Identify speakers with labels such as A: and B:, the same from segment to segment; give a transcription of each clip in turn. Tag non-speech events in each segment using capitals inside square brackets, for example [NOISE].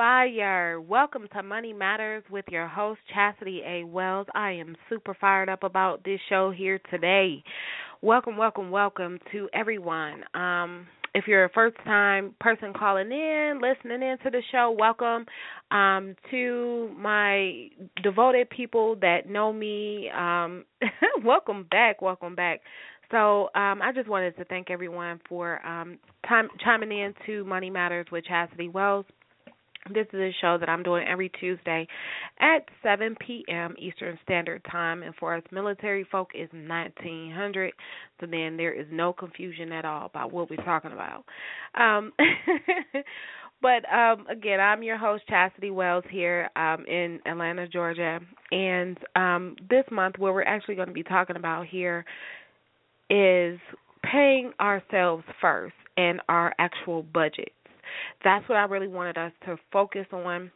A: Fire.
B: Welcome to Money Matters with your host, Chastity A. Wells. I am super fired up about this show here today. Welcome, welcome, welcome to everyone. Um, if you're a first time person calling in, listening in to the show, welcome. Um, to my devoted people that know me, um, [LAUGHS] welcome back, welcome back. So um, I just wanted to thank everyone for um, time, chiming in to Money Matters with Chastity Wells. This is a show that I'm doing every Tuesday at 7 p.m. Eastern Standard Time, and for us military folk, it's 1900. So then there is no confusion at all about what we're talking about. Um, [LAUGHS] but um, again, I'm your host Chastity Wells here um, in Atlanta, Georgia, and um, this month, what we're actually going to be talking about here is paying ourselves first and our actual budgets. That's what I really wanted us to focus on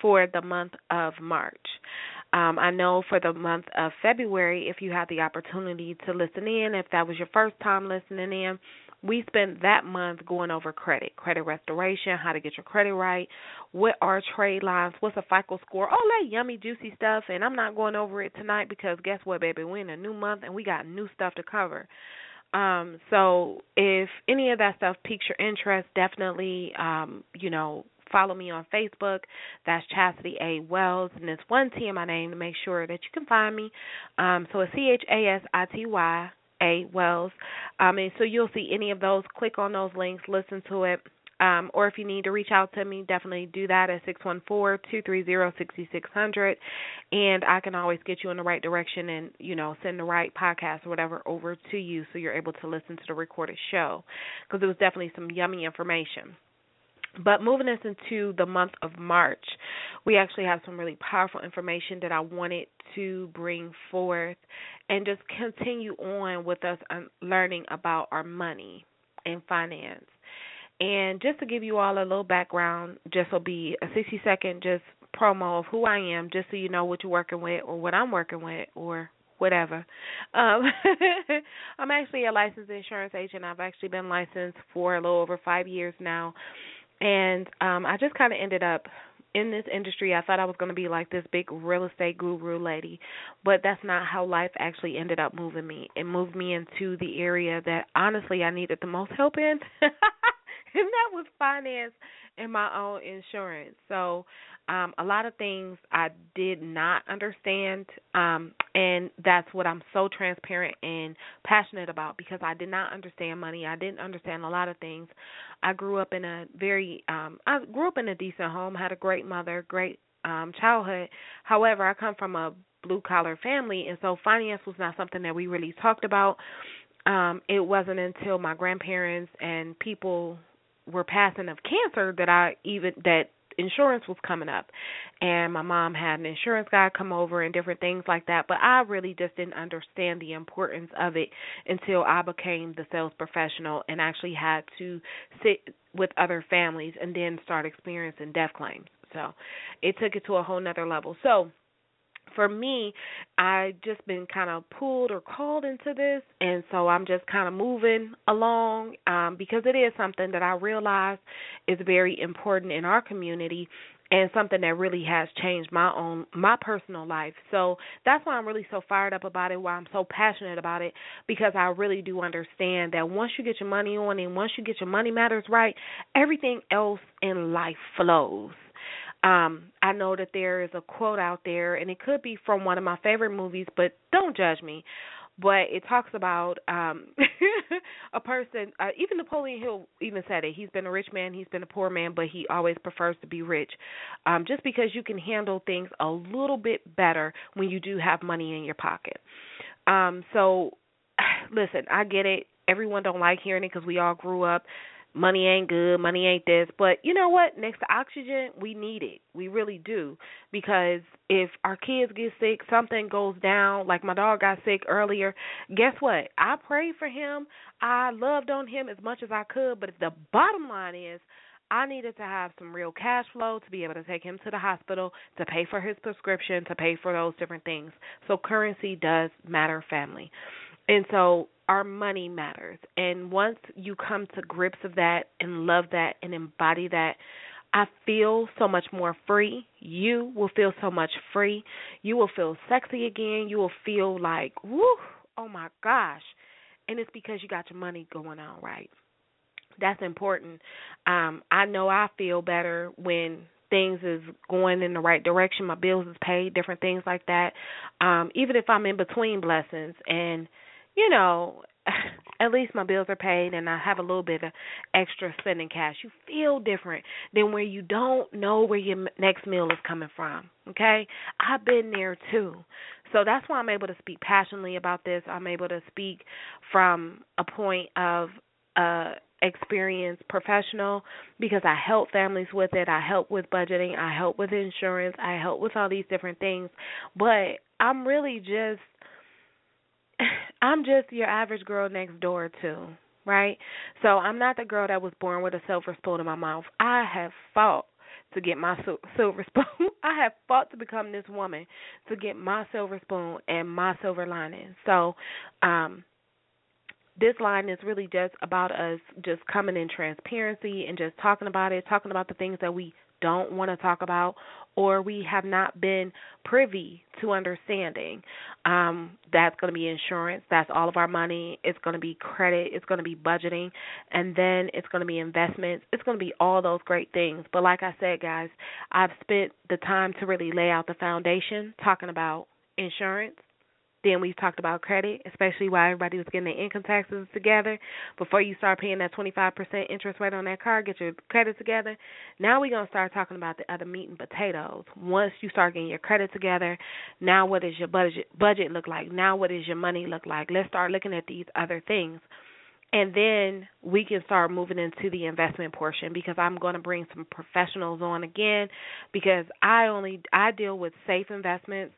B: for the month of March. Um, I know for the month of February, if you had the opportunity to listen in, if that was your first time listening in, we spent that month going over credit, credit restoration, how to get your credit right, what are trade lines, what's a FICO score, all that yummy, juicy stuff. And I'm not going over it tonight because guess what, baby? We're in a new month and we got new stuff to cover. Um, so if any of that stuff piques your interest, definitely, um, you know, follow me on Facebook. That's Chastity A Wells, and it's one T in my name to make sure that you can find me. Um, so it's C H A S I T Y A Wells. Um, and so you'll see any of those. Click on those links, listen to it. Um, or if you need to reach out to me, definitely do that at six one four two three zero sixty six hundred, and I can always get you in the right direction and you know send the right podcast or whatever over to you so you're able to listen to the recorded show because it was definitely some yummy information. But moving us into the month of March, we actually have some really powerful information that I wanted to bring forth and just continue on with us um, learning about our money and finance. And just to give you all a little background, just will be a 60 second just promo of who I am, just so you know what you're working with or what I'm working with or whatever. Um, [LAUGHS] I'm actually a licensed insurance agent. I've actually been licensed for a little over five years now. And um, I just kind of ended up in this industry. I thought I was going to be like this big real estate guru lady, but that's not how life actually ended up moving me. It moved me into the area that honestly I needed the most help in. [LAUGHS] that was finance and my own insurance. So, um a lot of things I did not understand um and that's what I'm so transparent and passionate about because I did not understand money. I didn't understand a lot of things. I grew up in a very um I grew up in a decent home, had a great mother, great um childhood. However, I come from a blue collar family and so finance was not something that we really talked about. Um it wasn't until my grandparents and people were passing of cancer that I even that insurance was coming up. And my mom had an insurance guy come over and different things like that. But I really just didn't understand the importance of it until I became the sales professional and actually had to sit with other families and then start experiencing death claims. So it took it to a whole nother level. So for me, I just been kind of pulled or called into this, and so I'm just kind of moving along um, because it is something that I realize is very important in our community and something that really has changed my own my personal life. So that's why I'm really so fired up about it, why I'm so passionate about it because I really do understand that once you get your money on and once you get your money matters right, everything else in life flows. Um, I know that there is a quote out there, and it could be from one of my favorite movies, but don't judge me. But it talks about um [LAUGHS] a person. Uh, even Napoleon Hill even said it. He's been a rich man, he's been a poor man, but he always prefers to be rich. Um, just because you can handle things a little bit better when you do have money in your pocket. Um, so, [SIGHS] listen, I get it. Everyone don't like hearing it because we all grew up money ain't good, money ain't this. But you know what? Next to oxygen, we need it. We really do. Because if our kids get sick, something goes down, like my dog got sick earlier, guess what? I prayed for him. I loved on him as much as I could. But the bottom line is, I needed to have some real cash flow to be able to take him to the hospital, to pay for his prescription, to pay for those different things. So currency does matter, family. And so our money matters. And once you come to grips of that and love that and embody that, I feel so much more free. You will feel so much free. You will feel sexy again. You will feel like, whoo, oh my gosh. And it's because you got your money going on right. That's important. Um, I know I feel better when things is going in the right direction, my bills is paid, different things like that. Um, even if I'm in between blessings and you know, [LAUGHS] at least my bills are paid and I have a little bit of extra spending cash. You feel different than where you don't know where your next meal is coming from. Okay? I've been there too. So that's why I'm able to speak passionately about this. I'm able to speak from a point of uh experienced professional because I help families with it. I help with budgeting, I help with insurance, I help with all these different things. But I'm really just [LAUGHS] I'm just your average girl next door too, right? So I'm not the girl that was born with a silver spoon in my mouth. I have fought to get my silver [LAUGHS] spoon. I have fought to become this woman to get my silver spoon and my silver lining. So, um this line is really just about us just coming in transparency and just talking about it, talking about the things that we don't want to talk about or we have not been privy to understanding. Um, that's going to be insurance. That's all of our money. It's going to be credit. It's going to be budgeting. And then it's going to be investments. It's going to be all those great things. But like I said, guys, I've spent the time to really lay out the foundation talking about insurance, then we've talked about credit, especially while everybody was getting their income taxes together. Before you start paying that 25% interest rate on that car, get your credit together. Now we're going to start talking about the other meat and potatoes. Once you start getting your credit together, now what does your budget budget look like? Now what does your money look like? Let's start looking at these other things. And then we can start moving into the investment portion because I'm going to bring some professionals on again because I only I deal with safe investments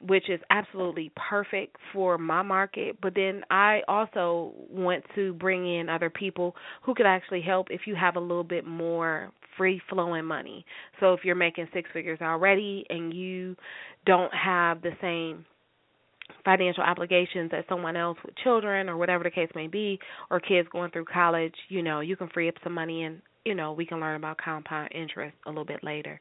B: which is absolutely perfect for my market. But then I also want to bring in other people who could actually help if you have a little bit more free flowing money. So if you're making six figures already and you don't have the same financial obligations as someone else with children or whatever the case may be or kids going through college, you know, you can free up some money and, you know, we can learn about compound interest a little bit later.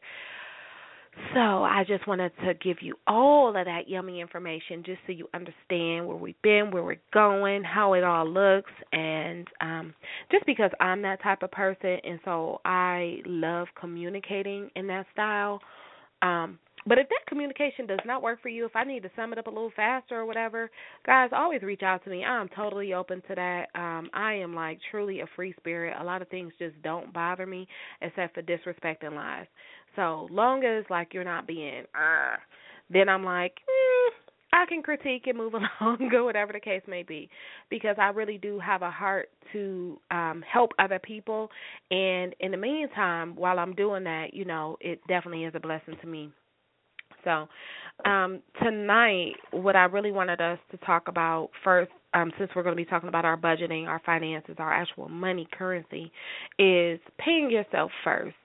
B: So I just wanted to give you all of that yummy information just so you understand where we've been, where we're going, how it all looks, and um, just because I'm that type of person, and so I love communicating in that style. Um, but if that communication does not work for you, if I need to sum it up a little faster or whatever, guys, always reach out to me. I'm totally open to that. Um, I am like truly a free spirit. A lot of things just don't bother me except for disrespect and lies. So long as like you're not being, uh, then I'm like, mm, I can critique and move [LAUGHS] along or whatever the case may be, because I really do have a heart to um help other people. And in the meantime, while I'm doing that, you know, it definitely is a blessing to me. So, um, tonight, what I really wanted us to talk about first, um, since we're going to be talking about our budgeting, our finances, our actual money currency, is paying yourself first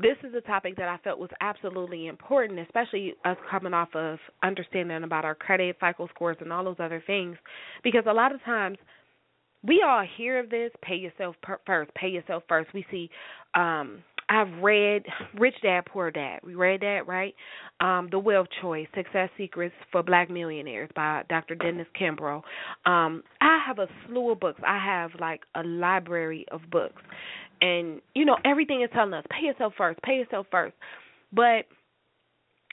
B: this is a topic that I felt was absolutely important, especially us coming off of understanding about our credit, FICO scores, and all those other things. Because a lot of times we all hear of this pay yourself first, pay yourself first. We see, um, I've read Rich Dad Poor Dad. We read that, right? Um, the Wealth Choice, Success Secrets for Black Millionaires by Dr. Dennis Kimbro. Um, I have a slew of books. I have like a library of books and you know everything is telling us pay yourself first, pay yourself first. But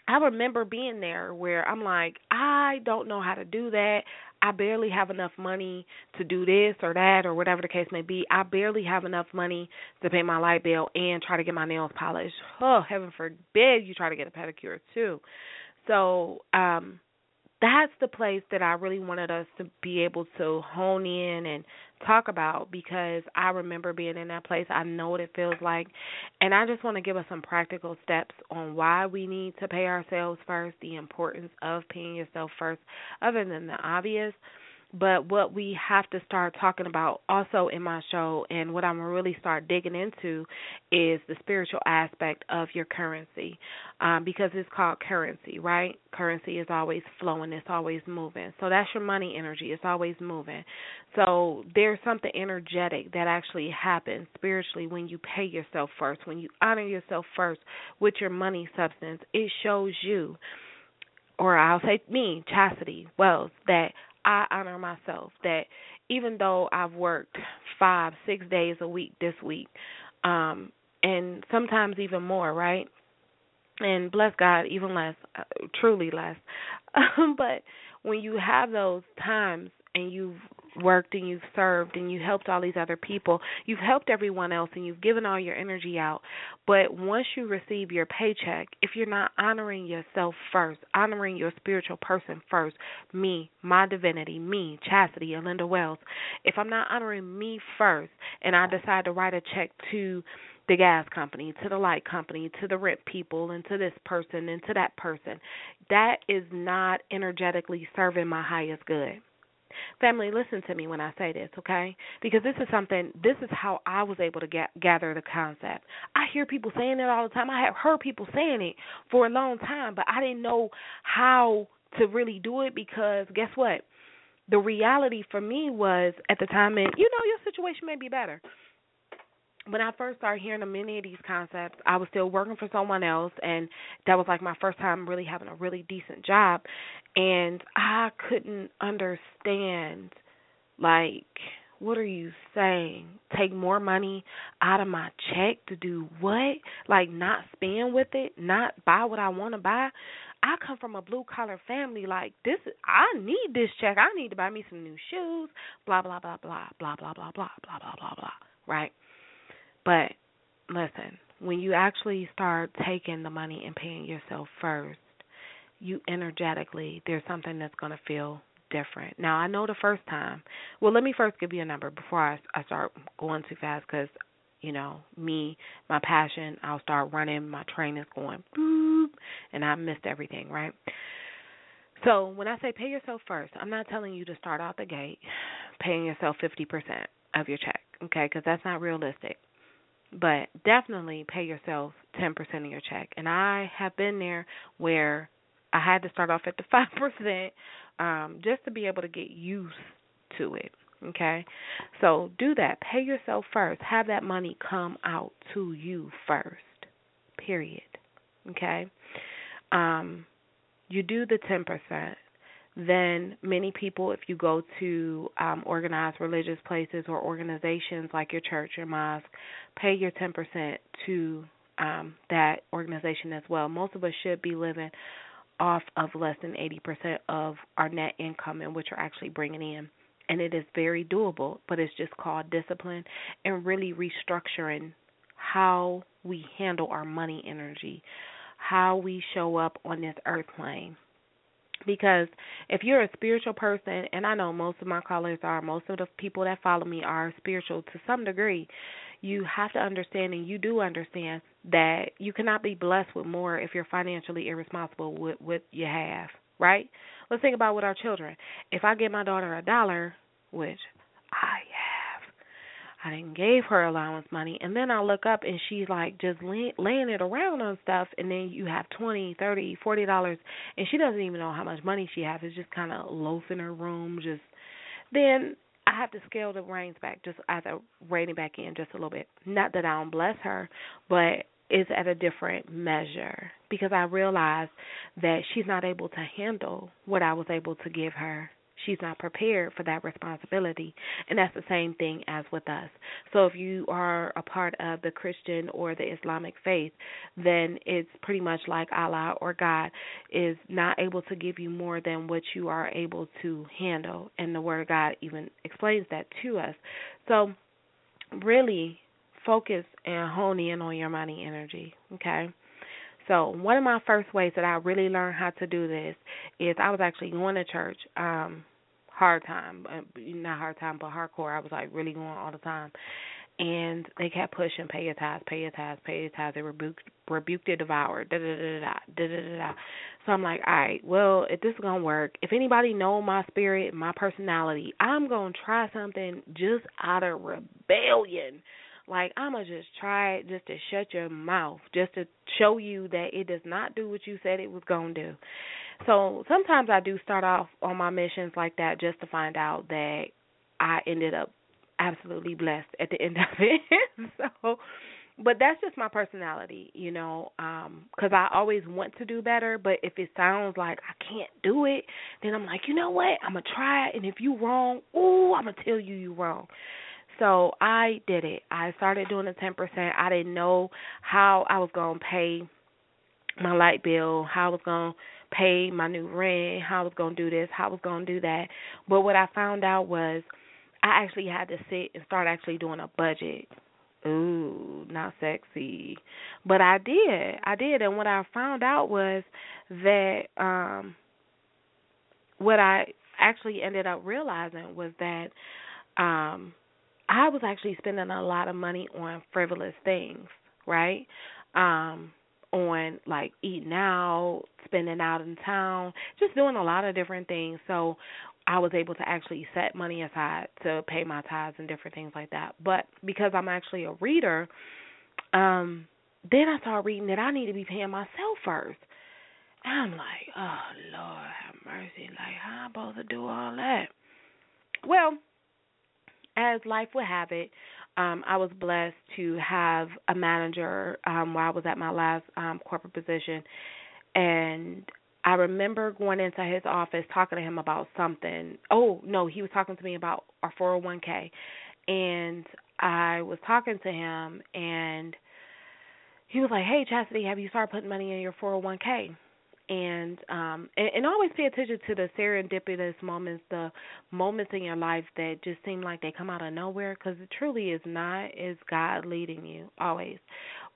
B: I remember being there where I'm like, I don't know how to do that. I barely have enough money to do this or that or whatever the case may be. I barely have enough money to pay my light bill and try to get my nails polished. Oh, heaven forbid you try to get a pedicure too. So, um that's the place that I really wanted us to be able to hone in and talk about because I remember being in that place. I know what it feels like. And I just want to give us some practical steps on why we need to pay ourselves first, the importance of paying yourself first, other than the obvious. But what we have to start talking about also in my show, and what I'm really start digging into, is the spiritual aspect of your currency, um, because it's called currency, right? Currency is always flowing, it's always moving. So that's your money energy, it's always moving. So there's something energetic that actually happens spiritually when you pay yourself first, when you honor yourself first with your money substance. It shows you or I'll say me, Chastity Wells, that I honor myself that even though I've worked five, six days a week this week, um, and sometimes even more, right? And bless God, even less, uh, truly less. [LAUGHS] but when you have those times and you've worked and you've served and you helped all these other people. You've helped everyone else and you've given all your energy out. But once you receive your paycheck, if you're not honoring yourself first, honoring your spiritual person first, me, my divinity, me, Chastity, Alinda Wells, if I'm not honoring me first and I decide to write a check to the gas company, to the light company, to the rent people, and to this person and to that person. That is not energetically serving my highest good. Family, listen to me when I say this, okay? Because this is something, this is how I was able to get, gather the concept. I hear people saying it all the time. I have heard people saying it for a long time, but I didn't know how to really do it because guess what? The reality for me was at the time, and you know, your situation may be better when I first started hearing of many of these concepts, I was still working for someone else, and that was like my first time really having a really decent job, and I couldn't understand, like, what are you saying? Take more money out of my check to do what? Like, not spend with it, not buy what I want to buy. I come from a blue collar family. Like this, I need this check. I need to buy me some new shoes. Blah blah blah blah blah blah blah blah blah blah blah blah. Right? But listen, when you actually start taking the money and paying yourself first, you energetically, there's something that's going to feel different. Now, I know the first time. Well, let me first give you a number before I, I start going too fast because, you know, me, my passion, I'll start running, my train is going boop, and I missed everything, right? So when I say pay yourself first, I'm not telling you to start out the gate paying yourself 50% of your check, okay? Because that's not realistic but definitely pay yourself 10% of your check. And I have been there where I had to start off at the [LAUGHS] 5% um just to be able to get used to it. Okay? So do that. Pay yourself first. Have that money come out to you first. Period. Okay? Um you do the 10%. Then many people if you go to um organized religious places or organizations like your church, or mosque, pay your 10% to um that organization as well. Most of us should be living off of less than 80% of our net income and which are actually bringing in. And it is very doable, but it's just called discipline and really restructuring how we handle our money energy, how we show up on this earth plane. Because if you're a spiritual person, and I know most of my callers are, most of the people that follow me are spiritual to some degree, you have to understand, and you do understand, that you cannot be blessed with more if you're financially irresponsible with what you have, right? Let's think about with our children. If I give my daughter a dollar, which I didn't gave her allowance money, and then I look up and she's like just lay, laying it around on stuff, and then you have twenty, thirty, forty dollars, and she doesn't even know how much money she has. It's just kind of loaf in her room, just then I have to scale the reins back, just as a reining back in just a little bit. Not that I don't bless her, but it's at a different measure because I realized that she's not able to handle what I was able to give her. She's not prepared for that responsibility. And that's the same thing as with us. So if you are a part of the Christian or the Islamic faith, then it's pretty much like Allah or God is not able to give you more than what you are able to handle. And the Word of God even explains that to us. So really focus and hone in on your money energy, okay? So, one of my first ways that I really learned how to do this is I was actually going to church um hard time, uh, not hard time, but hardcore. I was like really going all the time. And they kept pushing, pay your tithes, pay your tithes, pay your tithes. They rebuked, rebuked the devourer, da da da da da da da da. So I'm like, all right, well, if this is gonna work, if anybody know my spirit, my personality, I'm gonna try something just out of rebellion like I'ma just try it just to shut your mouth, just to show you that it does not do what you said it was gonna do. So sometimes I do start off on my missions like that just to find out that I ended up absolutely blessed at the [LAUGHS] end of it. [LAUGHS] so but that's just my personality, you know, um cuz I always want to do better, but if it sounds like I can't do it, then I'm like, "You know what? I'm going to try it and if you wrong, ooh, I'm going to tell you you wrong." So I did it. I started doing the 10%. I didn't know how I was going to pay my light bill, how I was going to pay my new rent, how I was going to do this, how I was going to do that. But what I found out was I actually had to sit and start actually doing a budget. Ooh, not sexy. But I did. I did and what I found out was that um what I actually ended up realizing was that um I was actually spending a lot of money on frivolous things, right? Um on like eating out, spending out in town, just doing a lot of different things. So I was able to actually set money aside to pay my tithes and different things like that. But because I'm actually a reader, um, then I started reading that I need to be paying myself first. And I'm like, oh Lord have mercy, like how am I supposed to do all that? Well, as life would have it, um, I was blessed to have a manager um, while I was at my last um, corporate position, and I remember going into his office talking to him about something. Oh no, he was talking to me about our 401k, and I was talking to him, and he was like, "Hey, Chastity, have you started putting money in your 401k?" And um and, and always pay attention to the serendipitous moments the moments in your life that just seem like they come out of nowhere because it truly is not is god leading you always.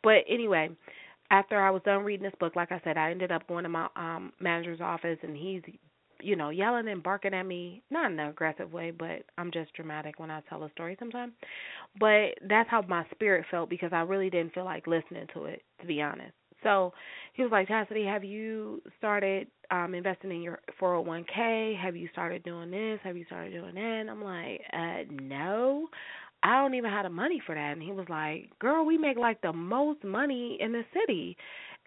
B: But anyway after i was done reading this book like i said i ended up going to my um manager's office and he's you know yelling and barking at me not in an aggressive way but i'm just dramatic when i tell a story sometimes. But that's how my spirit felt because i really didn't feel like listening to it to be honest so he was like, Chastity, have you started um investing in your 401k? Have you started doing this? Have you started doing that? And I'm like, uh, no. I don't even have the money for that. And he was like, Girl, we make like the most money in the city.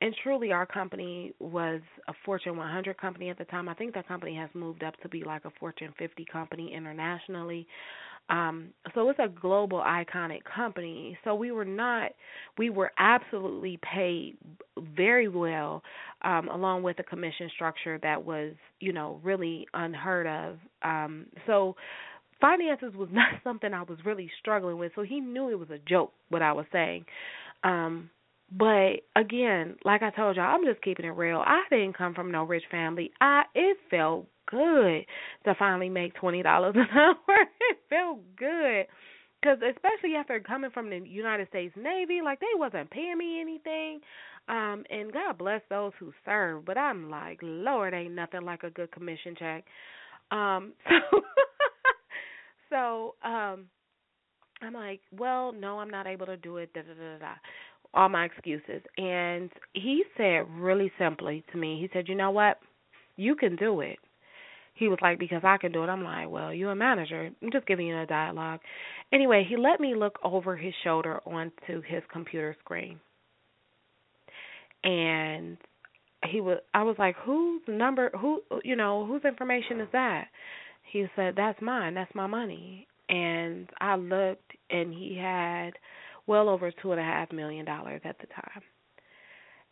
B: And truly, our company was a Fortune 100 company at the time. I think that company has moved up to be like a Fortune 50 company internationally. Um, so it's a global iconic company. So we were not, we were absolutely paid very well, um, along with a commission structure that was, you know, really unheard of. Um, so finances was [LAUGHS] not something I was really struggling with. So he knew it was a joke what I was saying. Um, but again, like I told y'all, I'm just keeping it real. I didn't come from no rich family. I it felt good to finally make twenty dollars [LAUGHS] an hour. it felt good because especially after coming from the United States Navy, like they wasn't paying me anything. Um, and God bless those who serve, but I'm like, Lord, ain't nothing like a good commission check. Um, [LAUGHS] so, so um, I'm like, well, no, I'm not able to do it. Da da da da. All my excuses, and he said really simply to me, he said, you know what, you can do it he was like, because I can do it. I'm like, well, you're a manager. I'm just giving you a dialogue. Anyway, he let me look over his shoulder onto his computer screen. And he was I was like, whose number who you know, whose information is that? He said, That's mine, that's my money. And I looked and he had well over two and a half million dollars at the time.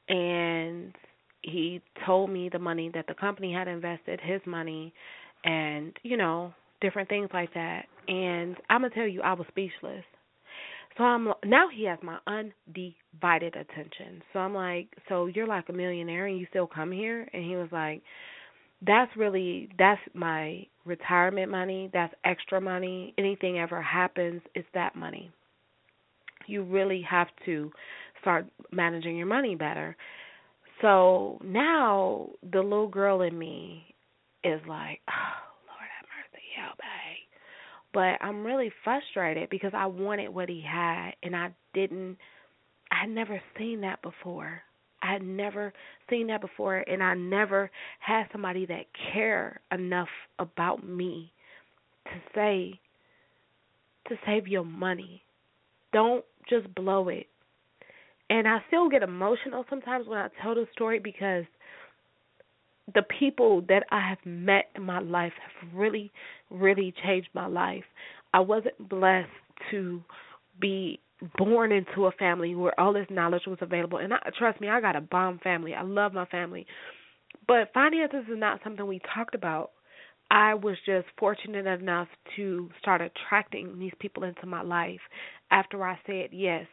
B: And he told me the money that the company had invested, his money, and you know different things like that. And I'm gonna tell you, I was speechless. So I'm now he has my undivided attention. So I'm like, so you're like a millionaire and you still come here? And he was like, that's really that's my retirement money. That's extra money. Anything ever happens, it's that money. You really have to start managing your money better. So now the little girl in me is like, oh, Lord have mercy, help me. But I'm really frustrated because I wanted what he had and I didn't I had never seen that before. I had never seen that before and I never had somebody that cared enough about me to say to save your money. Don't just blow it. And I still get emotional sometimes when I tell the story because the people that I have met in my life have really, really changed my life. I wasn't blessed to be born into a family where all this knowledge was available. And I, trust me, I got a bomb family. I love my family. But finances is not something we talked about. I was just fortunate enough to start attracting these people into my life after I said yes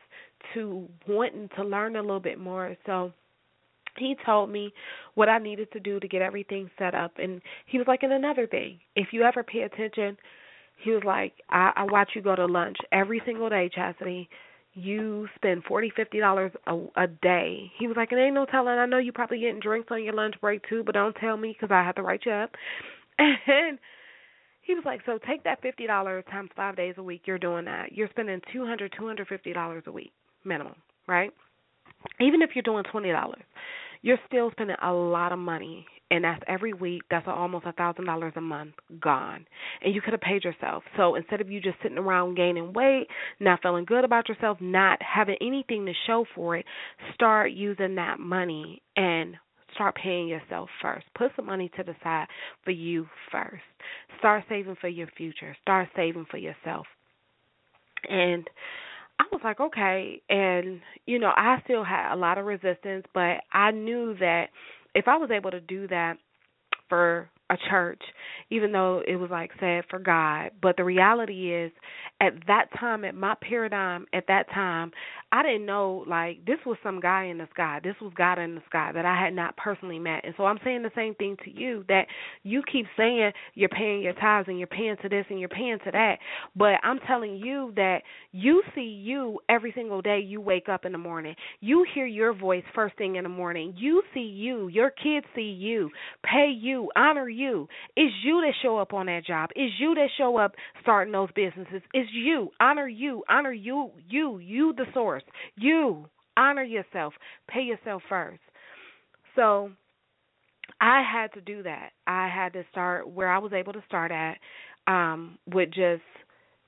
B: to wanting to learn a little bit more. So he told me what I needed to do to get everything set up and he was like and another thing, if you ever pay attention, he was like, I, I watch you go to lunch every single day, Chastity. You spend forty, fifty dollars a a day. He was like, "It ain't no telling. I know you probably getting drinks on your lunch break too, but don't tell me because I have to write you up." [LAUGHS] And he was like, "So take that fifty dollars times five days a week. You're doing that. You're spending two hundred, two hundred fifty dollars a week minimum, right? Even if you're doing twenty dollars, you're still spending a lot of money and that's every week that's almost a thousand dollars a month gone and you could have paid yourself. So instead of you just sitting around gaining weight not feeling good about yourself not having anything to show for it start using that money and start paying yourself first. Put some money to the side for you first. Start saving for your future. Start saving for yourself. And I was like, okay. And, you know, I still had a lot of resistance, but I knew that if I was able to do that for a church, even though it was like said for God. But the reality is, at that time, at my paradigm, at that time, I didn't know like this was some guy in the sky. This was God in the sky that I had not personally met. And so I'm saying the same thing to you that you keep saying you're paying your tithes and you're paying to this and you're paying to that. But I'm telling you that you see you every single day you wake up in the morning. You hear your voice first thing in the morning. You see you. Your kids see you. Pay you. Honor you. It's you that show up on that job. It's you that show up starting those businesses. It's you. Honor you. Honor you. You. You the source. You honor yourself. Pay yourself first. So I had to do that. I had to start where I was able to start at um with just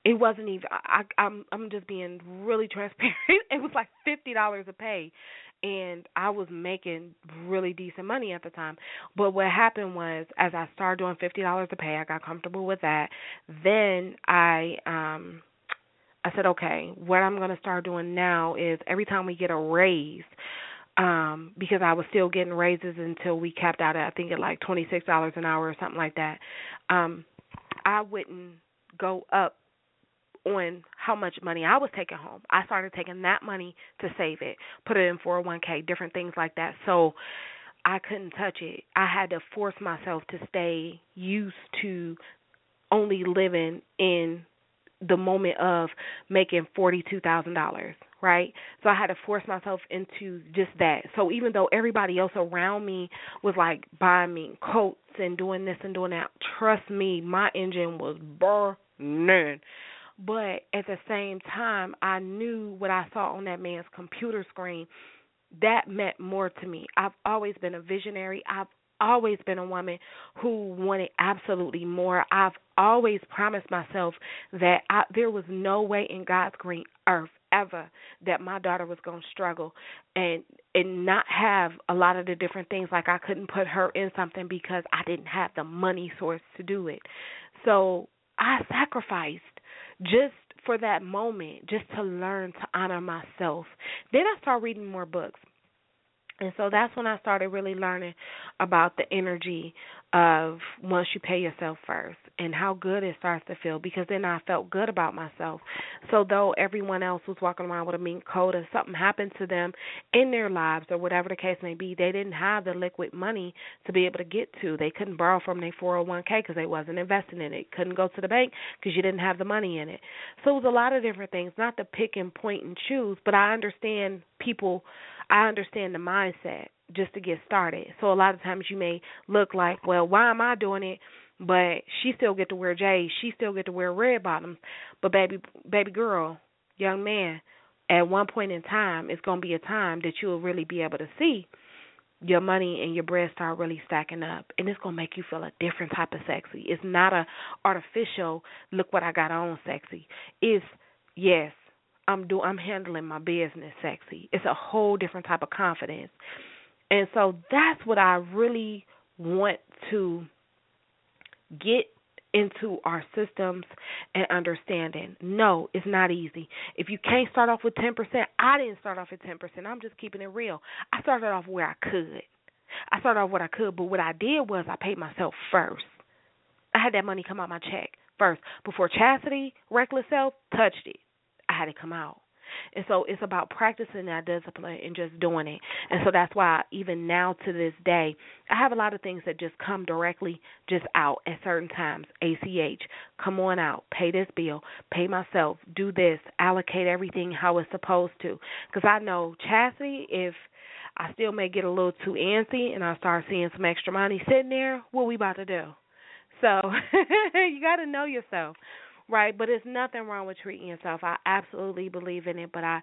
B: it wasn't even I I'm I'm just being really transparent. [LAUGHS] it was like fifty dollars a pay and I was making really decent money at the time. But what happened was as I started doing fifty dollars a pay, I got comfortable with that. Then I um I said, okay, what I'm going to start doing now is every time we get a raise, um, because I was still getting raises until we capped out at I think at like twenty six dollars an hour or something like that. Um, I wouldn't go up on how much money I was taking home. I started taking that money to save it, put it in 401k, different things like that. So I couldn't touch it. I had to force myself to stay used to only living in the moment of making $42,000 right? So I had to force myself into just that. So even though everybody else around me was like buying me coats and doing this and doing that, trust me, my engine was burning. But at the same time, I knew what I saw on that man's computer screen. That meant more to me. I've always been a visionary. I've always been a woman who wanted absolutely more. I've always promised myself that I, there was no way in God's green earth ever that my daughter was going to struggle and and not have a lot of the different things like I couldn't put her in something because I didn't have the money source to do it. So I sacrificed just for that moment, just to learn to honor myself. Then I started reading more books. And so that's when I started really learning about the energy of once you pay yourself first and how good it starts to feel because then I felt good about myself. So though everyone else was walking around with a mink coat and something happened to them in their lives or whatever the case may be, they didn't have the liquid money to be able to get to. They couldn't borrow from their 401k because they wasn't investing in it. Couldn't go to the bank because you didn't have the money in it. So it was a lot of different things, not to pick and point and choose, but I understand people I understand the mindset just to get started. So a lot of times you may look like, well, why am I doing it? But she still get to wear J's. She still get to wear red bottoms. But baby, baby girl, young man, at one point in time, it's gonna be a time that you'll really be able to see your money and your bread start really stacking up and it's going to make you feel a different type of sexy it's not a artificial look what i got on sexy it's yes I'm do I'm handling my business sexy. It's a whole different type of confidence. And so that's what I really want to get into our systems and understanding. No, it's not easy. If you can't start off with 10%, I didn't start off at 10%. I'm just keeping it real. I started off where I could. I started off what I could, but what I did was I paid myself first. I had that money come out my check first before Chastity, Reckless Self, touched it. I had to come out. And so it's about practicing that discipline and just doing it. And so that's why even now to this day, I have a lot of things that just come directly just out at certain times. ACH, come on out, pay this bill, pay myself, do this, allocate everything how it's supposed to. Because I know chastity, if I still may get a little too antsy and I start seeing some extra money sitting there, what we about to do? So [LAUGHS] you got to know yourself right? But it's nothing wrong with treating yourself. I absolutely believe in it, but I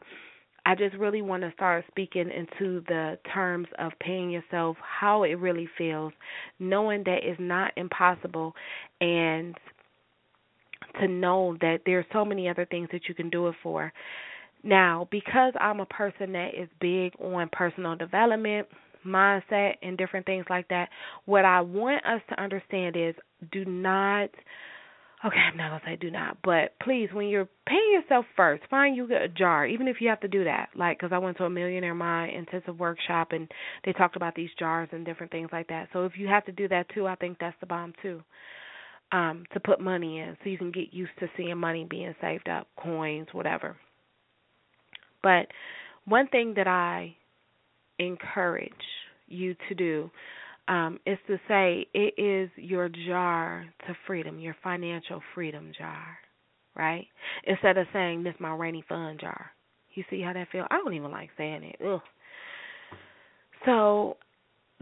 B: I just really want to start speaking into the terms of paying yourself how it really feels, knowing that it's not impossible and to know that there's so many other things that you can do it for. Now, because I'm a person that is big on personal development, mindset and different things like that, what I want us to understand is do not Okay, I'm not gonna say do not, but please, when you're paying yourself first, find you a jar, even if you have to do that. Like, because I went to a Millionaire Mind intensive workshop, and they talked about these jars and different things like that. So if you have to do that too, I think that's the bomb too. Um, to put money in, so you can get used to seeing money being saved up, coins, whatever. But one thing that I encourage you to do um, is to say it is your jar to freedom, your financial freedom jar, right? Instead of saying this my rainy fund jar. You see how that feels? I don't even like saying it. Ugh. So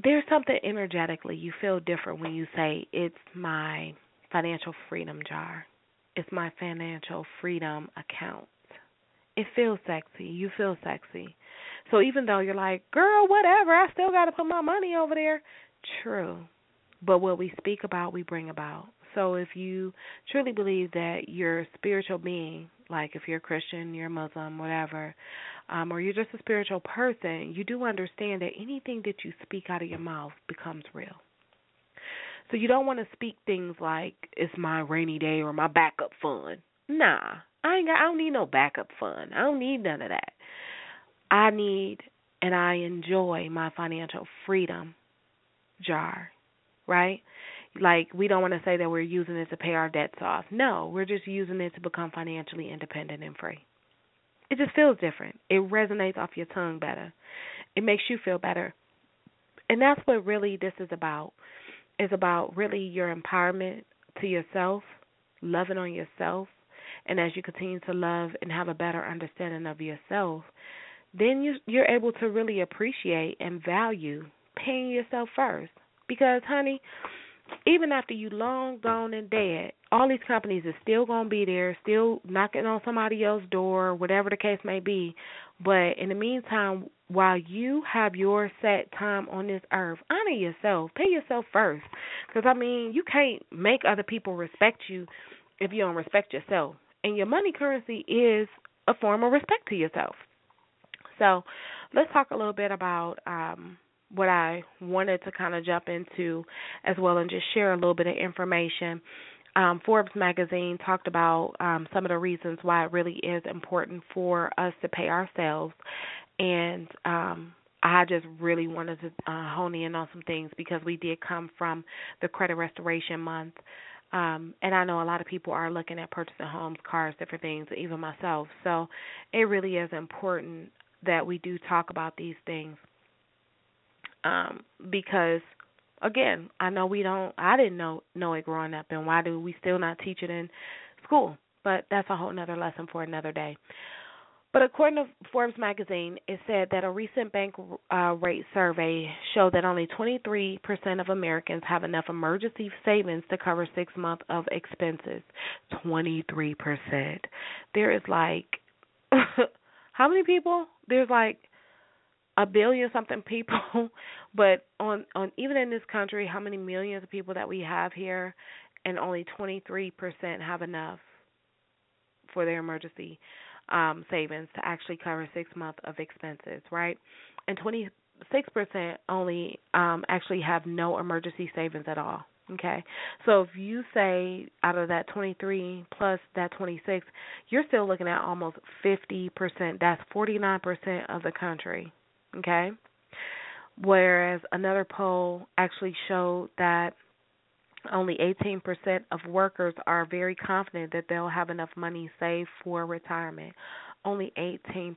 B: there's something energetically you feel different when you say it's my financial freedom jar. It's my financial freedom account. It feels sexy. You feel sexy. So even though you're like, girl, whatever, I still got to put my money over there. True. But what we speak about, we bring about. So if you truly believe that you're a spiritual being, like if you're a Christian, you're a Muslim, whatever, um, or you're just a spiritual person, you do understand that anything that you speak out of your mouth becomes real. So you don't want to speak things like it's my rainy day or my backup fund. Nah, I ain't got. I don't need no backup fund. I don't need none of that. I need and I enjoy my financial freedom jar, right? Like we don't want to say that we're using it to pay our debts off. No, we're just using it to become financially independent and free. It just feels different. It resonates off your tongue better. It makes you feel better. And that's what really this is about. Is about really your empowerment to yourself, loving on yourself, and as you continue to love and have a better understanding of yourself, then you you're able to really appreciate and value paying yourself first. Because honey, even after you long gone and dead, all these companies are still gonna be there, still knocking on somebody else's door, whatever the case may be. But in the meantime, while you have your set time on this earth, honor yourself, pay yourself first. Because I mean, you can't make other people respect you if you don't respect yourself. And your money currency is a form of respect to yourself. So, let's talk a little bit about um what I wanted to kind of jump into as well and just share a little bit of information. Um, Forbes magazine talked about um, some of the reasons why it really is important for us to pay ourselves, and um, I just really wanted to uh, hone in on some things because we did come from the credit restoration month. Um, and I know a lot of people are looking at purchasing homes, cars, different things, even myself. So it really is important that we do talk about these things um, because again, I know we don't. I didn't know know it growing up, and why do we still not teach it in school? But that's a whole another lesson for another day. But according to Forbes magazine, it said that a recent bank uh, rate survey showed that only 23% of Americans have enough emergency savings to cover six months of expenses. 23%. There is like, [LAUGHS] how many people? There's like a billion something people, [LAUGHS] but on on even in this country, how many millions of people that we have here, and only 23% have enough for their emergency um savings to actually cover 6 months of expenses, right? And 26% only um actually have no emergency savings at all. Okay. So if you say out of that 23 plus that 26, you're still looking at almost 50%. That's 49% of the country Okay? Whereas another poll actually showed that only 18% of workers are very confident that they'll have enough money saved for retirement. Only 18%.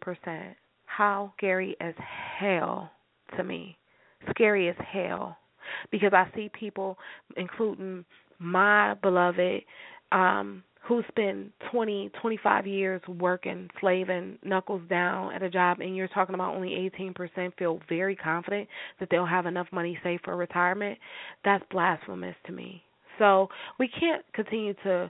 B: How scary as hell to me. Scary as hell. Because I see people, including my beloved um, who spend 20, 25 years working, slaving, knuckles down at a job, and you're talking about only 18% feel very confident that they'll have enough money saved for retirement, that's blasphemous to me. So we can't continue to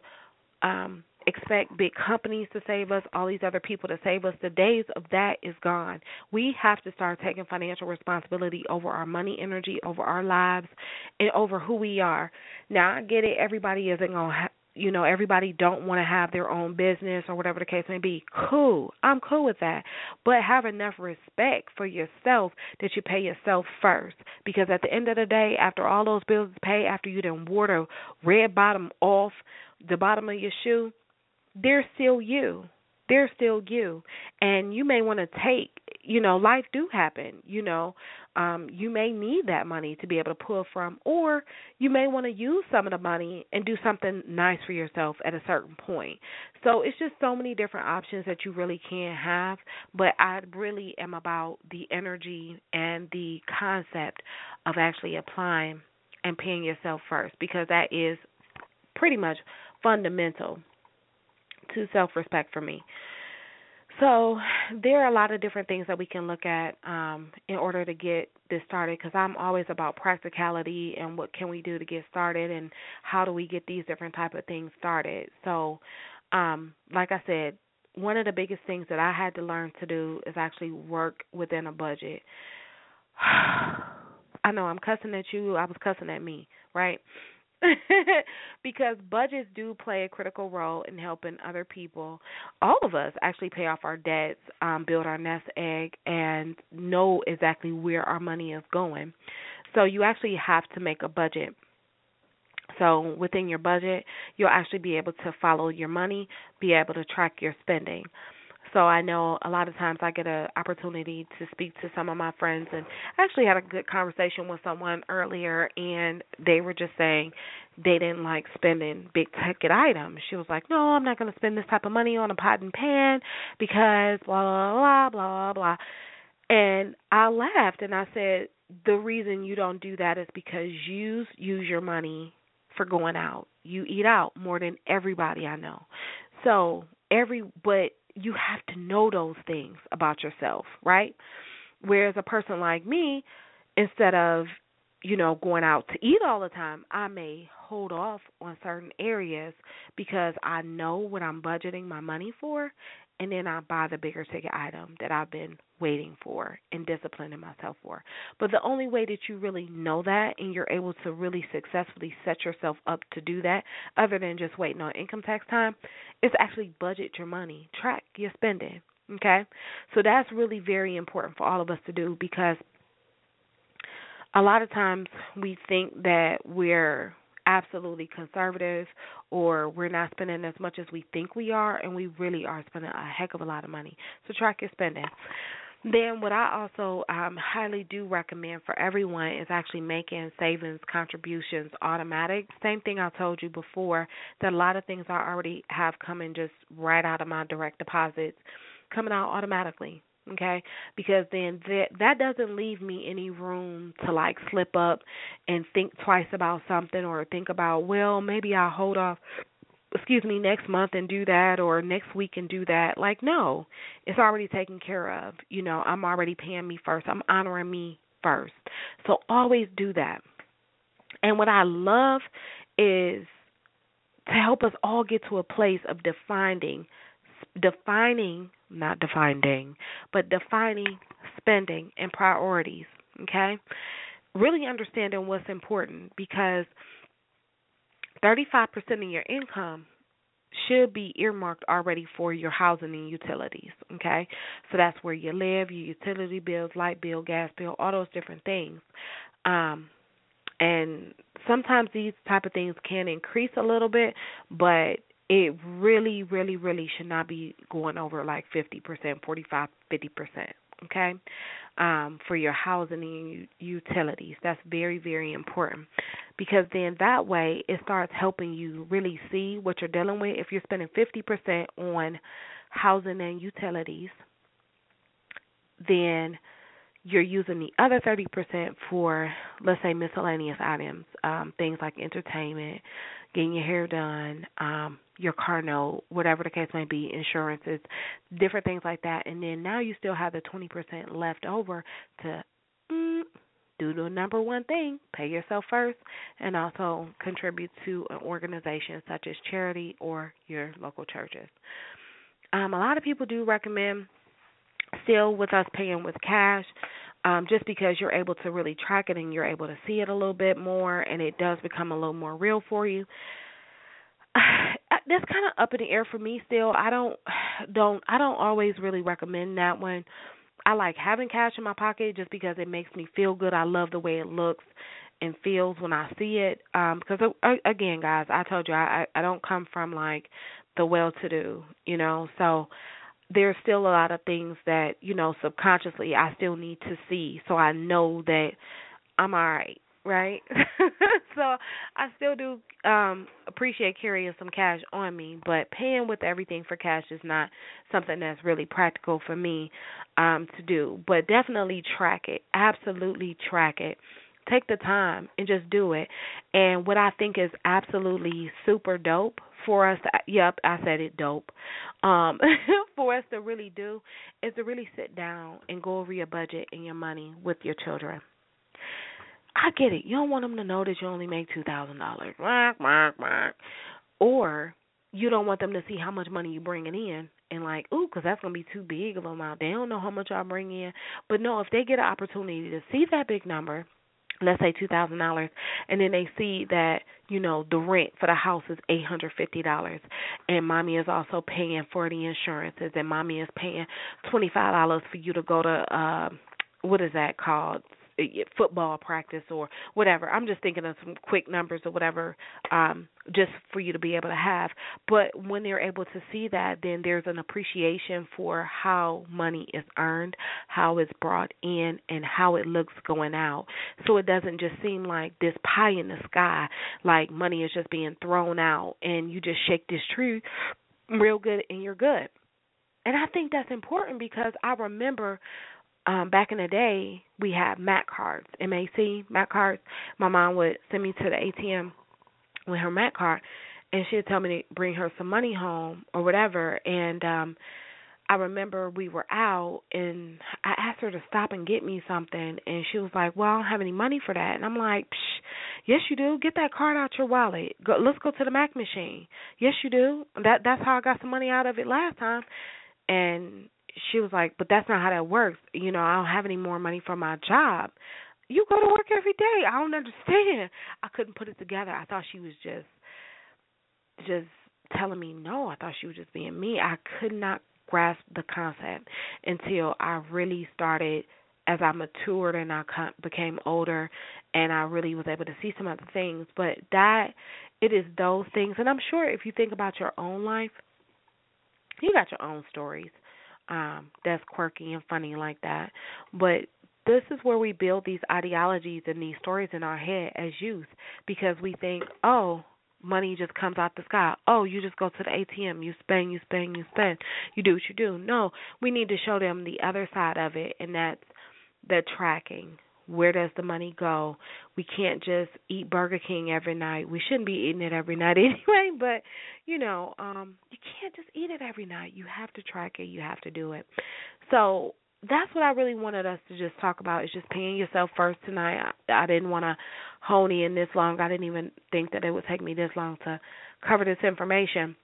B: um expect big companies to save us, all these other people to save us. The days of that is gone. We have to start taking financial responsibility over our money, energy, over our lives, and over who we are. Now, I get it. Everybody isn't going to you know everybody don't want to have their own business or whatever the case may be. Cool. I'm cool with that. But have enough respect for yourself that you pay yourself first. Because at the end of the day after all those bills pay after you done wore the red bottom off the bottom of your shoe they're still you. They're still you. And you may want to take you know life do happen you know um you may need that money to be able to pull from or you may want to use some of the money and do something nice for yourself at a certain point so it's just so many different options that you really can have but i really am about the energy and the concept of actually applying and paying yourself first because that is pretty much fundamental to self respect for me. So there are a lot of different things that we can look at um, in order to get this started because I'm always about practicality and what can we do to get started and how do we get these different type of things started. So um, like I said, one of the biggest things that I had to learn to do is actually work within a budget. [SIGHS] I know I'm cussing at you, I was cussing at me, right? [LAUGHS] because budgets do play a critical role in helping other people, all of us, actually pay off our debts, um, build our nest egg, and know exactly where our money is going. So you actually have to make a budget. So within your budget, you'll actually be able to follow your money, be able to track your spending. So I know a lot of times I get an opportunity to speak to some of my friends, and I actually had a good conversation with someone earlier, and they were just saying they didn't like spending big ticket items. She was like, "No, I'm not going to spend this type of money on a pot and pan because blah blah blah blah blah." And I laughed and I said, "The reason you don't do that is because you use your money for going out. You eat out more than everybody I know. So every but you have to know those things about yourself, right? Whereas a person like me, instead of, you know, going out to eat all the time, I may hold off on certain areas because I know what I'm budgeting my money for and then I buy the bigger ticket item that I've been waiting for and disciplining myself for. But the only way that you really know that and you're able to really successfully set yourself up to do that, other than just waiting on income tax time, is actually budget your money, track your spending. Okay? So that's really very important for all of us to do because a lot of times we think that we're absolutely conservative or we're not spending as much as we think we are and we really are spending a heck of a lot of money. So track your spending. Then what I also um highly do recommend for everyone is actually making savings contributions automatic. Same thing I told you before that a lot of things I already have coming just right out of my direct deposits coming out automatically okay? Because then that that doesn't leave me any room to like slip up and think twice about something or think about well maybe I'll hold off excuse me next month and do that or next week and do that. Like no it's already taken care of. You know i'm already paying me first. I'm honoring me first. So always do that. And what i love is to help us all get to a place of defining defining not defining but defining spending and priorities okay really understanding what's important because 35% of your income should be earmarked already for your housing and utilities, okay? So that's where you live, your utility bills, light bill, gas bill, all those different things. Um and sometimes these type of things can increase a little bit, but it really really really should not be going over like 50%, 45, 50%, okay? Um for your housing and utilities. That's very very important because then that way it starts helping you really see what you're dealing with. If you're spending 50% on housing and utilities, then you're using the other 30% for, let's say, miscellaneous items, um, things like entertainment, getting your hair done, um, your car note, whatever the case may be, insurances, different things like that. And then now you still have the 20% left over to mm, do the number one thing pay yourself first and also contribute to an organization such as charity or your local churches um, a lot of people do recommend still with us paying with cash um, just because you're able to really track it and you're able to see it a little bit more and it does become a little more real for you [SIGHS] that's kind of up in the air for me still i don't [SIGHS] don't i don't always really recommend that one I like having cash in my pocket just because it makes me feel good. I love the way it looks and feels when I see it. Um because uh, again, guys, I told you I I don't come from like the well-to-do, you know. So there's still a lot of things that, you know, subconsciously I still need to see so I know that I'm all right right? [LAUGHS] so I still do um appreciate carrying some cash on me, but paying with everything for cash is not something that's really practical for me um to do. But definitely track it. Absolutely track it. Take the time and just do it. And what I think is absolutely super dope for us to, yep, I said it dope. Um [LAUGHS] for us to really do is to really sit down and go over your budget and your money with your children I get it. You don't want them to know that you only make two thousand dollars, or you don't want them to see how much money you're bringing in and like, ooh, because that's gonna be too big of an amount. They don't know how much I bring in, but no, if they get an opportunity to see that big number, let's say two thousand dollars and then they see that you know the rent for the house is eight hundred fifty dollars and mommy is also paying for the insurances and mommy is paying twenty five dollars for you to go to uh what is that called football practice or whatever. I'm just thinking of some quick numbers or whatever, um, just for you to be able to have. But when they're able to see that, then there's an appreciation for how money is earned, how it's brought in, and how it looks going out. So it doesn't just seem like this pie in the sky, like money is just being thrown out, and you just shake this tree real good and you're good. And I think that's important because I remember um back in the day we had MAC cards, MAC, MAC cards. My mom would send me to the ATM with her MAC card and she'd tell me to bring her some money home or whatever and um I remember we were out and I asked her to stop and get me something and she was like, "Well, I don't have any money for that." And I'm like, Psh, "Yes, you do. Get that card out your wallet. Go let's go to the Mac machine." "Yes, you do." That that's how I got some money out of it last time. And she was like, "But that's not how that works. You know, I don't have any more money from my job. You go to work every day. I don't understand." I couldn't put it together. I thought she was just just telling me no. I thought she was just being me. I could not grasp the concept until I really started as I matured and I became older and I really was able to see some other things. But that it is those things, and I'm sure if you think about your own life, you got your own stories um, that's quirky and funny like that. But this is where we build these ideologies and these stories in our head as youth because we think, oh, money just comes out the sky. Oh, you just go to the ATM, you spend, you spend, you spend, you do what you do. No, we need to show them the other side of it, and that's the tracking. Where does the money go? We can't just eat Burger King every night. We shouldn't be eating it every [LAUGHS] night anyway, but you know, um you can't just eat it every night. You have to track it. You have to do it. So, that's what I really wanted us to just talk about is just paying yourself first tonight. I, I didn't want to hone in this long. I didn't even think that it would take me this long to cover this information.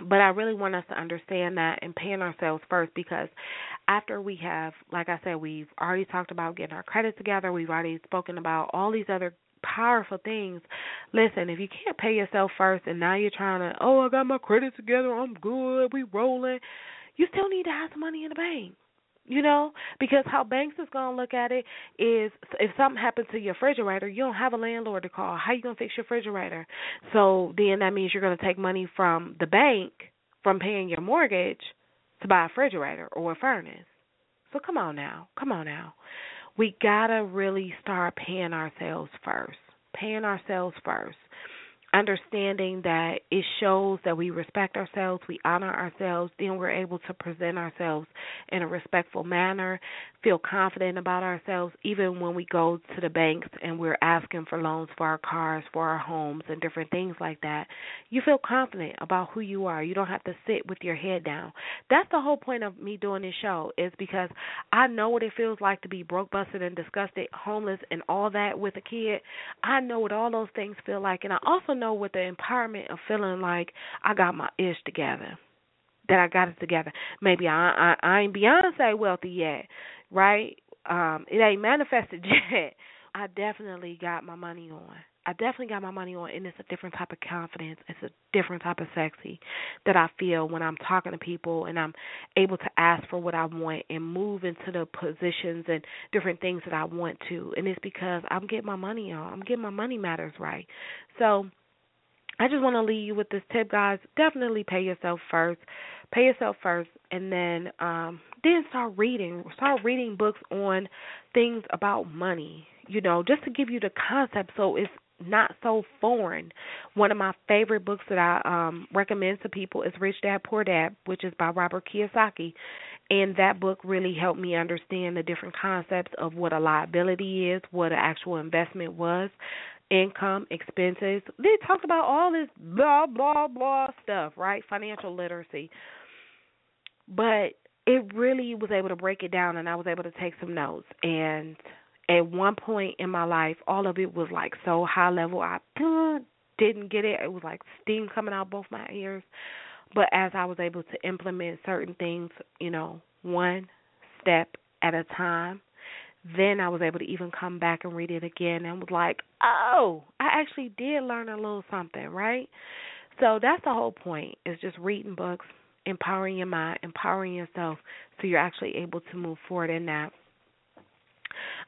B: But I really want us to understand that and paying ourselves first because after we have, like I said, we've already talked about getting our credit together, we've already spoken about all these other powerful things. Listen, if you can't pay yourself first and now you're trying to, oh, I got my credit together, I'm good, we rolling, you still need to have some money in the bank you know? Because how banks is going to look at it is if something happens to your refrigerator you don't have a landlord to call. How you going to fix your refrigerator? So then that means you're going to take money from the bank from paying your mortgage to buy a refrigerator or a furnace. So come on now come on now. We got to really start paying ourselves first paying ourselves first understanding that it shows that we respect ourselves, we honor ourselves, then we're able to present ourselves in a respectful manner, feel confident about ourselves, even when we go to the banks and we're asking for loans for our cars, for our homes, and different things like that. You feel confident about who you are. You don't have to sit with your head down. That's the whole point of me doing this show, is because I know what it feels like to be broke, busted, and disgusted, homeless, and all that with a kid. I know what all those things feel like, and I also know know with the empowerment of feeling like I got my ish together, that I got it together. Maybe I I, I ain't Beyonce wealthy yet, right? Um, it ain't manifested [LAUGHS] yet. I definitely got my money on. I definitely got my money on, and it's a different type of confidence. It's a different type of sexy that I feel when I'm talking to people and I'm able to ask for what I want and move into the positions and different things that I want to. And it's because I'm getting my money on. I'm getting my money matters right. So I just want to leave you with this tip, guys. Definitely pay yourself first. Pay yourself first, and then um, then start reading. Start reading books on things about money. You know, just to give you the concept, so it's not so foreign. One of my favorite books that I um recommend to people is Rich Dad Poor Dad, which is by Robert Kiyosaki. And that book really helped me understand the different concepts of what a liability is, what an actual investment was, income, expenses. They talked about all this blah blah blah stuff, right? Financial literacy. But it really was able to break it down and I was able to take some notes and at one point in my life all of it was like so high level I didn't get it. It was like steam coming out both my ears. But as I was able to implement certain things, you know, one step at a time, then I was able to even come back and read it again and was like, oh, I actually did learn a little something, right? So that's the whole point is just reading books, empowering your mind, empowering yourself so you're actually able to move forward in that.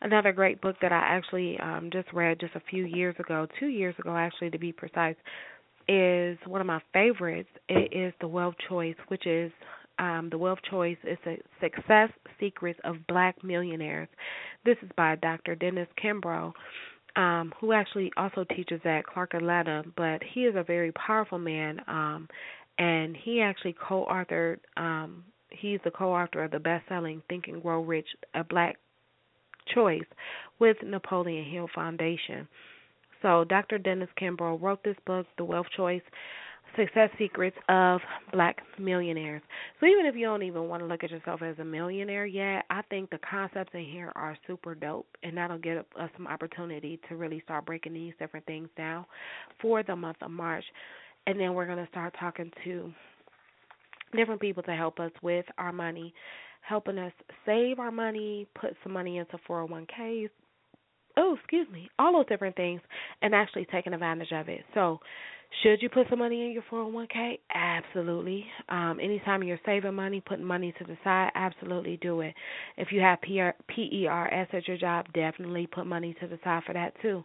B: Another great book that I actually um, just read just a few years ago, two years ago actually to be precise, is one of my favorites. It is The Wealth Choice, which is um, The Wealth Choice is a Success Secrets of Black Millionaires. This is by Dr. Dennis Kimbro. Um, who actually also teaches at Clark Atlanta, but he is a very powerful man, um, and he actually co-authored. Um, he's the co-author of the best-selling Think and Grow Rich: A Black Choice with Napoleon Hill Foundation. So Dr. Dennis Kimbro wrote this book, The Wealth Choice. Success Secrets of Black Millionaires. So even if you don't even want to look at yourself as a millionaire yet, I think the concepts in here are super dope, and that'll give us some opportunity to really start breaking these different things down for the month of March. And then we're going to start talking to different people to help us with our money, helping us save our money, put some money into 401ks, oh, excuse me, all those different things, and actually taking advantage of it. So, should you put some money in your 401k? Absolutely. Um, anytime you're saving money, putting money to the side, absolutely do it. If you have PR, PERS at your job, definitely put money to the side for that too.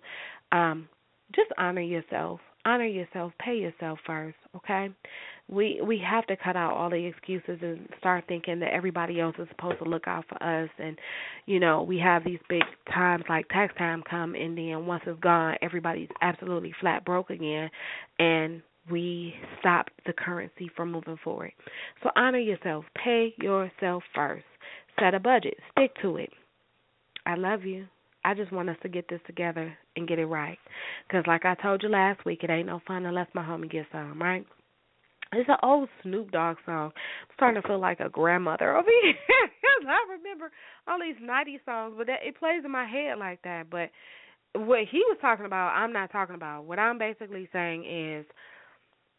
B: Um, just honor yourself. Honor yourself. Pay yourself first. Okay? We we have to cut out all the excuses and start thinking that everybody else is supposed to look out for us. And you know we have these big times like tax time come and then once it's gone everybody's absolutely flat broke again and we stop the currency from moving forward. So honor yourself pay yourself first. Set a budget. Stick to it. I love you I just want us to get this together and get it right. Because, like I told you last week, it ain't no fun unless my homie gets some, right? It's an old Snoop Dogg song. I'm starting to feel like a grandmother over [LAUGHS] here. I remember all these '90s songs, but that, it plays in my head like that. But what he was talking about, I'm not talking about. What I'm basically saying is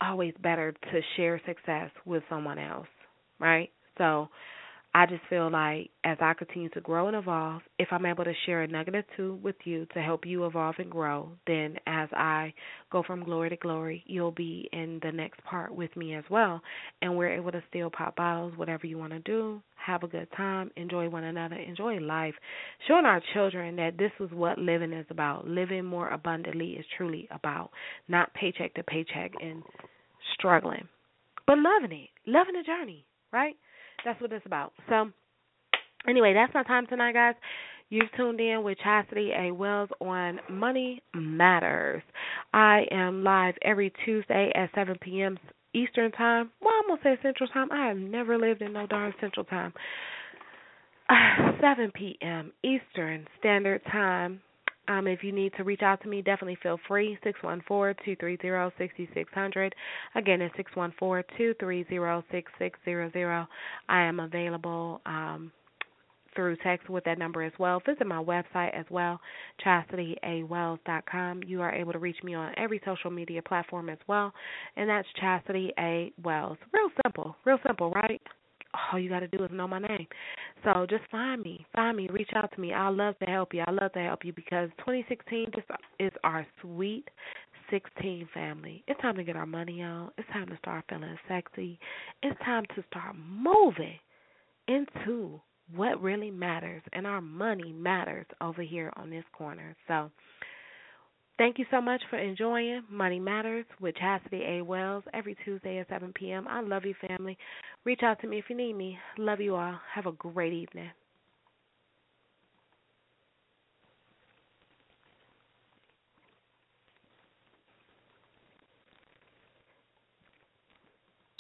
B: always better to share success with someone else, right? So I just feel like as I continue to grow and evolve, if I'm able to share a nugget or two with you to help you evolve and grow, then as I go from glory to glory, you'll be in the next part with me as well. And we're able to still pop bottles, whatever you want to do, have a good time, enjoy one another, enjoy life, showing our children that this is what living is about. Living more abundantly is truly about, not paycheck to paycheck and struggling, but loving it, loving the journey, right? That's what it's about. So, anyway, that's my time tonight, guys. You've tuned in with Chastity A. Wells on Money Matters. I am live every Tuesday at 7 p.m. Eastern Time. Well, I'm going to say Central Time. I have never lived in no darn Central Time. [SIGHS] 7 p.m. Eastern Standard Time. Um, if you need to reach out to me, definitely feel free. Six one four two three zero sixty six hundred. Again, it's six one four two three zero six six zero zero. I am available um, through text with that number as well. Visit my website as well, chastityawells.com. You are able to reach me on every social media platform as well, and that's Chastity A Wells. Real simple, real simple, right? all you got to do is know my name. So just find me, find me, reach out to me. I love to help you. I love to help you because 2016 just is our sweet 16 family. It's time to get our money out. It's time to start feeling sexy. It's time to start moving into what really matters, and our money matters over here on this corner. So Thank you so much for enjoying Money Matters with Chastity A. Wells every Tuesday at 7 p.m. I love you, family. Reach out to me if you need me. Love you all. Have a great evening.